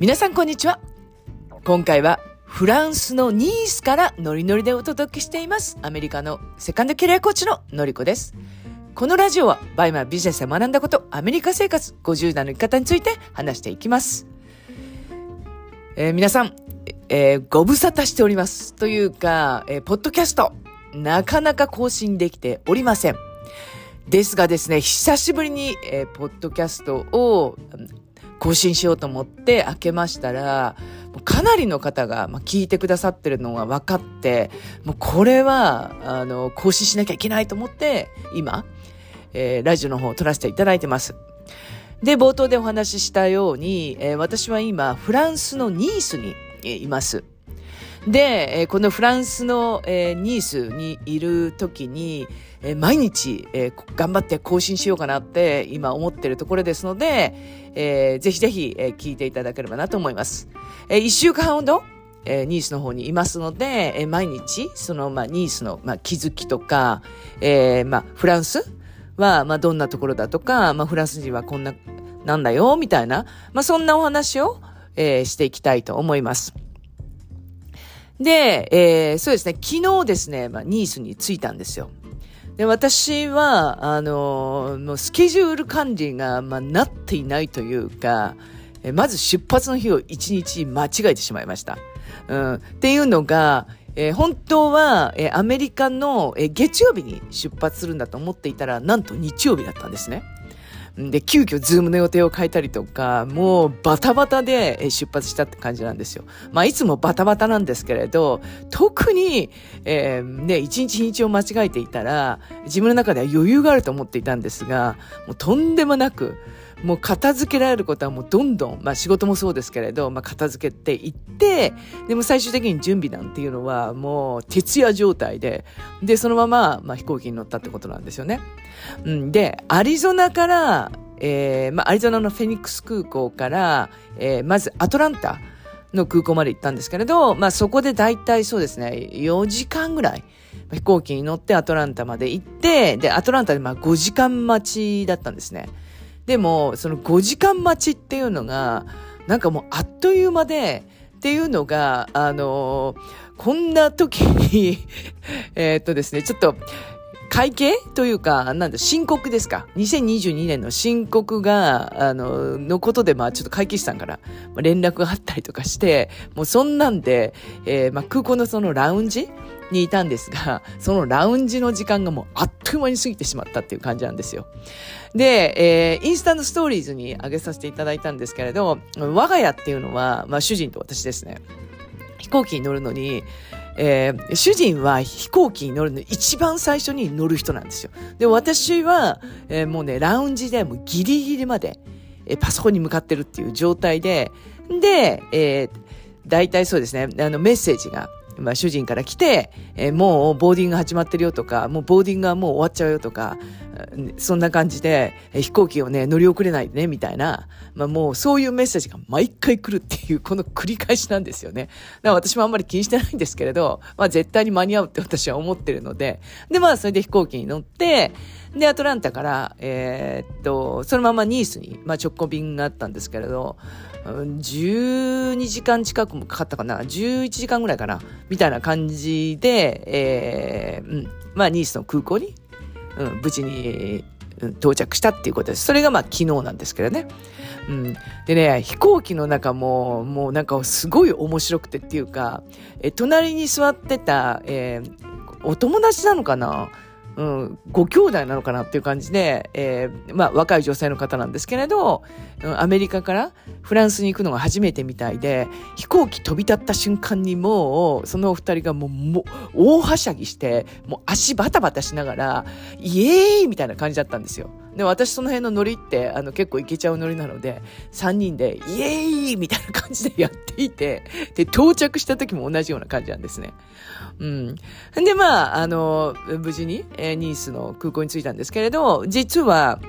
皆さんこんにちは。今回はフランスのニースからノリノリでお届けしています。アメリカのセカンドキャリアコーチののりこです。このラジオはバイマービジネスで学んだこと、アメリカ生活50代の生き方について話していきます。えー、皆さん、えー、ご無沙汰しております。というか、えー、ポッドキャスト、なかなか更新できておりません。ですがですね、久しぶりに、えー、ポッドキャストを更新しようと思って開けましたら、かなりの方が、聞いてくださってるのが分かって、もうこれは、あの、更新しなきゃいけないと思って、今、えー、ラジオの方を撮らせていただいてます。で、冒頭でお話ししたように、えー、私は今、フランスのニースに、います。で、え、このフランスの、え、ニースにいる時に、え、毎日、え、頑張って更新しようかなって今思ってるところですので、えー、ぜひぜひ、え、聞いていただければなと思います。えー、一週間ほど、えー、ニースの方にいますので、えー、毎日、その、まあ、ニースの、まあ、気づきとか、えー、まあ、フランスは、まあ、どんなところだとか、まあ、フランス人はこんな、なんだよ、みたいな、まあ、そんなお話を、えー、していきたいと思います。で、えー、そうですね、昨日ですね、まあ、ニースに着いたんですよ。で、私は、あの、もうスケジュール管理が、まあ、なっていないというか、えまず出発の日を一日間違えてしまいました。うん、っていうのが、えー、本当は、えー、アメリカの、えー、月曜日に出発するんだと思っていたら、なんと日曜日だったんですね。で、急遽ズームの予定を変えたりとか、もうバタバタで出発したって感じなんですよ。まあ、いつもバタバタなんですけれど、特に、えー、ね、一日日を間違えていたら、自分の中では余裕があると思っていたんですが、もうとんでもなく、もう片付けられることはもうどんどん、まあ仕事もそうですけれど、まあ片付けていって、でも最終的に準備なんていうのはもう徹夜状態で、で、そのまま、まあ飛行機に乗ったってことなんですよね。うん、で、アリゾナから、えー、まあアリゾナのフェニックス空港から、えー、まずアトランタの空港まで行ったんですけれど、まあそこで大体そうですね、4時間ぐらい、飛行機に乗ってアトランタまで行って、で、アトランタでまあ5時間待ちだったんですね。でも、その5時間待ちっていうのが、なんかもうあっという間で、っていうのが、あのこんな時に えっとですね、ちょっと、会計というか、なんだ、申告ですか。2022年の申告が、あの、のことで、まあちょっと会計士さんから連絡があったりとかして、もうそんなんで、えー、まあ空港のそのラウンジにいたんですが、そのラウンジの時間がもうあっという間に過ぎてしまったっていう感じなんですよ。で、えー、インスタントストーリーズに上げさせていただいたんですけれど、我が家っていうのは、まあ主人と私ですね、飛行機に乗るのに、えー、主人は飛行機に乗るの一番最初に乗る人なんですよ。で、私は、えー、もうね、ラウンジでもうギリギリまで、えー、パソコンに向かってるっていう状態で、で、えー、大体そうですね、あのメッセージが、まあ、主人から来て、えー、もうボーディング始まってるよとか、もうボーディングはもう終わっちゃうよとか、そんな感じで、飛行機をね、乗り遅れないでね、みたいな、まあもうそういうメッセージが毎回来るっていう、この繰り返しなんですよね。だから私もあんまり気にしてないんですけれど、まあ絶対に間に合うって私は思ってるので、でまあそれで飛行機に乗って、で、アトランタから、えー、っと、そのままニースに、まあ直行便があったんですけれど、12時間近くもかかったかな ?11 時間ぐらいかな？みたいな感じで、えー、うん、まあニースの空港にうん、無事に、到着したっていうことです。それがまあ昨日なんですけどね。うん、でね、飛行機の中も、もうなんかすごい面白くてっていうか、え隣に座ってた、えー、お友達なのかな？うん、ご兄弟なのかなっていう感じで、えー、まあ、若い女性の方なんですけれど、うん、アメリカからフランスに行くのが初めてみたいで、飛行機飛び立った瞬間にもう、そのお二人がもう、もう、大はしゃぎして、もう足バタバタしながら、イエーイみたいな感じだったんですよ。で、私その辺のノリって、あの、結構いけちゃうノリなので、3人で、イエーイみたいな感じでやっていて、で、到着した時も同じような感じなんですね。うん。で、まあ、あの、無事に、ニースの空港に着いたんですけれど、実は、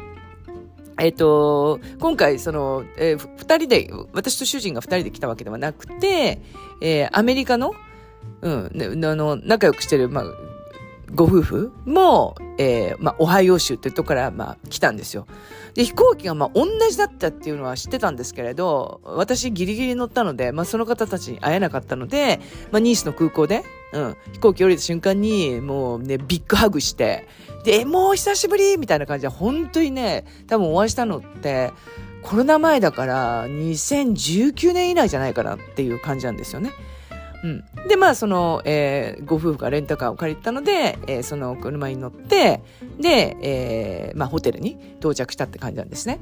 えっ、と、今回、その、えー、二人で、私と主人が二人で来たわけではなくて、えー、アメリカの、うん、あの、仲良くしてる、まあ、ご夫婦も、えー、まあ、オハイオ州っていうとこから、まあ、来たんですよ。で、飛行機が、まあ、同じだったっていうのは知ってたんですけれど、私ギリギリ乗ったので、まあ、その方たちに会えなかったので、まあ、ニースの空港で、うん、飛行機降りた瞬間に、もうね、ビッグハグして、で、もう久しぶりみたいな感じで、本当にね、多分お会いしたのって、コロナ前だから、2019年以来じゃないかなっていう感じなんですよね。うん。で、まあ、その、えー、ご夫婦がレンタカーを借りたので、えー、その車に乗って、で、えー、まあ、ホテルに到着したって感じなんですね。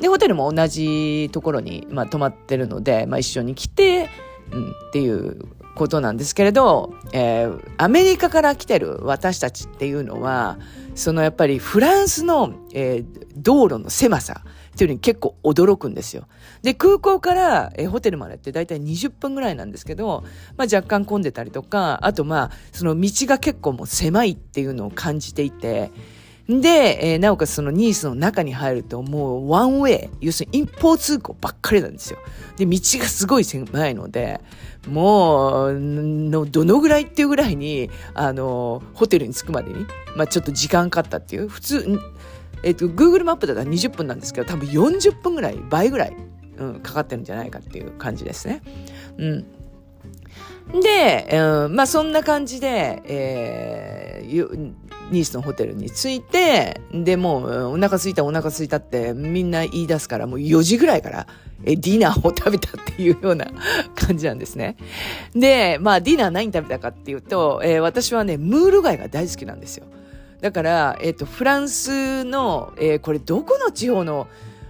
で、ホテルも同じところに、まあ、泊まってるので、まあ、一緒に来て、うん、っていうことなんですけれど、えー、アメリカから来てる私たちっていうのは、そのやっぱりフランスの、えー、道路の狭さ、っていうのに結構驚くんですよ。で、空港からえホテルまでって大体20分ぐらいなんですけど、まあ若干混んでたりとか、あとまあ、その道が結構もう狭いっていうのを感じていて、で、えー、なおかつそのニースの中に入るともうワンウェイ、要するに一方通行ばっかりなんですよ。で、道がすごい狭いので、もう、の、どのぐらいっていうぐらいに、あの、ホテルに着くまでに、まあちょっと時間かかったっていう、普通、えっ、と、Google マップだったら20分なんですけど、多分40分ぐらい、倍ぐらい、うん、かかってるんじゃないかっていう感じですね。うん。で、うん、まあそんな感じで、えー、ニースのホテルに着いて、で、もう、お腹すいたお腹すいたってみんな言い出すから、もう4時ぐらいから、え、ディナーを食べたっていうような感じなんですね。で、まあディナー何食べたかっていうと、えー、私はね、ムール貝が大好きなんですよ。だから、えっ、と、フランスの、えー、これどこの地方の、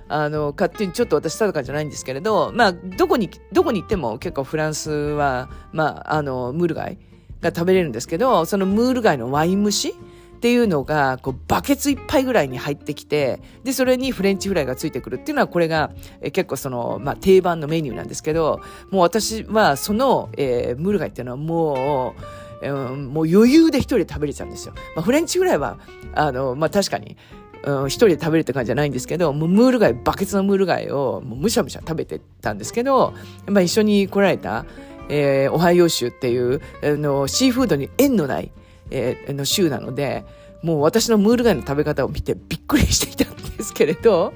あの、勝手にちょっと私定かじゃないんですけれど、まあ、どこに、どこに行っても結構フランスは、まあ、あの、ムール貝が食べれるんですけど、そのムール貝のワイン蒸しっていうのが、こう、バケツいっぱいぐらいに入ってきて、で、それにフレンチフライがついてくるっていうのは、これが、え結構その、まあ、定番のメニューなんですけど、もう私は、その、えー、ムール貝っていうのはもう、うん、もう余裕で一人で食べれちゃうんですよ。まあ、フレンチぐらいは、あの、まあ、確かに、うん、一人で食べるって感じじゃないんですけど、ムール貝、バケツのムール貝をもうむしゃむしゃ食べてたんですけど、まあ、一緒に来られた、えー、オハイオ州っていう、あの、シーフードに縁のない、えー、の州なので、もう私のムール貝の食べ方を見てびっくりしていたんですけれど、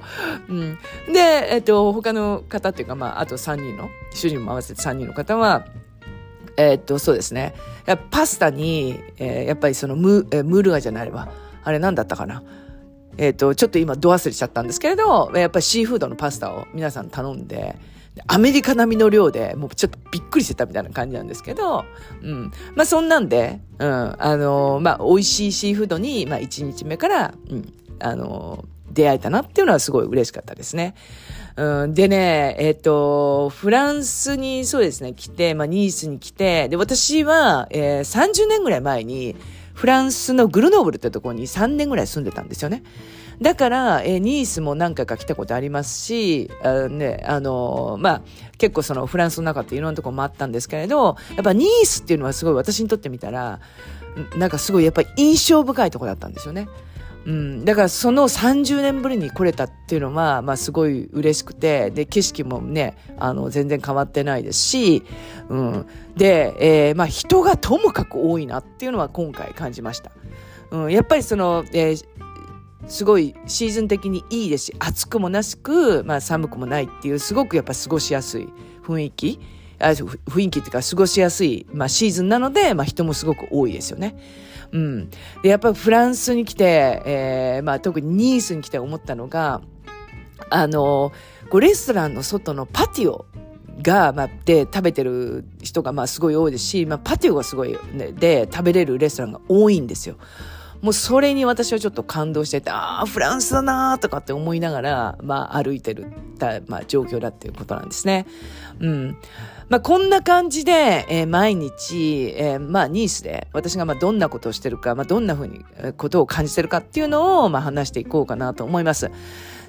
うん。で、えっ、と、他の方っていうか、まあ、あと3人の、主人も合わせて3人の方は、えー、っと、そうですね。パスタに、えー、やっぱりそのム,、えー、ムルガじゃないわ。あれ何だったかな。えっ、と、ちょっと今ド忘れしちゃったんですけれど、やっぱりシーフードのパスタを皆さん頼んで、アメリカ並みの量で、もうちょっとびっくりしてたみたいな感じなんですけど、うん。まあそんなんで、うん。あのまあ美味しいシーフードに、まあ1日目から、うん。あの出会えたなっていうのはすごい嬉しかったですね。うん、でね、えっ、ー、と、フランスにそうですね、来て、まあ、ニースに来て、で、私は、えー、30年ぐらい前に、フランスのグルノーブルってところに3年ぐらい住んでたんですよね。だから、えー、ニースも何回か来たことありますし、あね、あのー、まあ、結構そのフランスの中っていろんなとこもあったんですけれど、やっぱニースっていうのはすごい私にとってみたら、なんかすごいやっぱり印象深いとこだったんですよね。うん、だからその30年ぶりに来れたっていうのは、まあすごい嬉しくて、で、景色もね、あの、全然変わってないですし、うん。で、えー、まあ人がともかく多いなっていうのは今回感じました。うん、やっぱりその、えー、すごいシーズン的にいいですし、暑くもなしく、まあ寒くもないっていう、すごくやっぱ過ごしやすい雰囲気。あ雰囲気っていうか過ごしやすい、まあシーズンなので、まあ人もすごく多いですよね。うん。で、やっぱりフランスに来て、えー、まあ特にニースに来て思ったのが、あの、こうレストランの外のパティオが、まあ、で食べてる人がまあすごい多いですし、まあ、パティオがすごい、ね、で食べれるレストランが多いんですよ。もうそれに私はちょっと感動してて、ああ、フランスだなーとかって思いながら、まあ歩いてる、まあ状況だっていうことなんですね。うん。まあ、こんな感じで、えー、毎日、えー、まあ、ニースで、私がまあ、どんなことをしてるか、まあ、どんなふうに、ことを感じてるかっていうのを、まあ、話していこうかなと思います。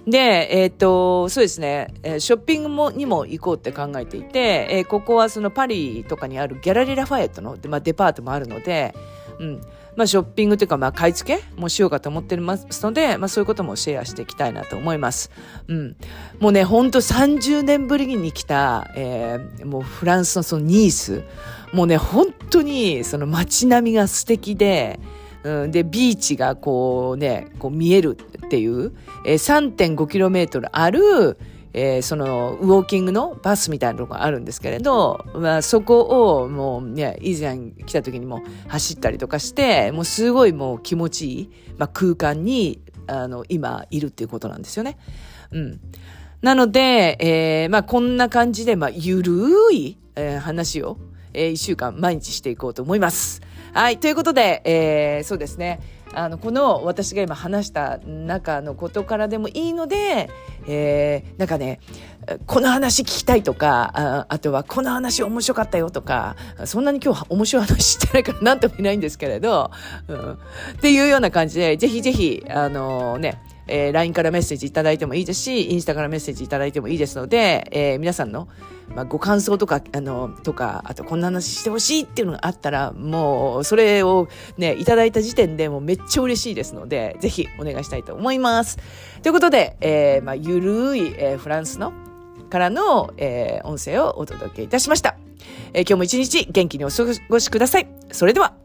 で、えっ、と、そうですね、えー、ショッピングもにも行こうって考えていて、えー、ここはそのパリとかにあるギャラリー・ラファエットの、まあ、デパートもあるので、うん。まあ、ショッピングというか、まあ、買い付けもしようかと思ってますので、まあ、そういうこともシェアしていきたいなと思います。うん。もうね、ほんと30年ぶりに来た、えー、もうフランスのそのニース。もうね、本当にその街並みが素敵で、うん、で、ビーチがこうね、こう見えるっていう、えー、3.5km ある、えー、その、ウォーキングのバスみたいなのがあるんですけれど、まあ、そこをもうね、以前来た時にも走ったりとかして、もうすごいもう気持ちいい、まあ、空間に、あの、今いるっていうことなんですよね。うん。なので、えー、まあ、こんな感じで、まあ、ゆるい、えー、話を、えー、一週間毎日していこうと思います。はい。ということで、えー、そうですね。あの、この私が今話した中のことからでもいいので、えー、なんかね、この話聞きたいとか、ああとはこの話面白かったよとか、そんなに今日面白い話してないから何ともいないんですけれど、うん、っていうような感じで、ぜひぜひ、あのー、ね、えー、LINE からメッセージいただいてもいいですし、インスタからメッセージいただいてもいいですので、えー、皆さんの、まあ、ご感想とか、あの、とか、あとこんな話してほしいっていうのがあったら、もう、それをね、いただいた時点でもうめっちゃ嬉しいですので、ぜひお願いしたいと思います。ということで、えー、まあ、ゆるい、えー、フランスの、からの、えー、音声をお届けいたしました。えー、今日も一日元気にお過ごしください。それでは。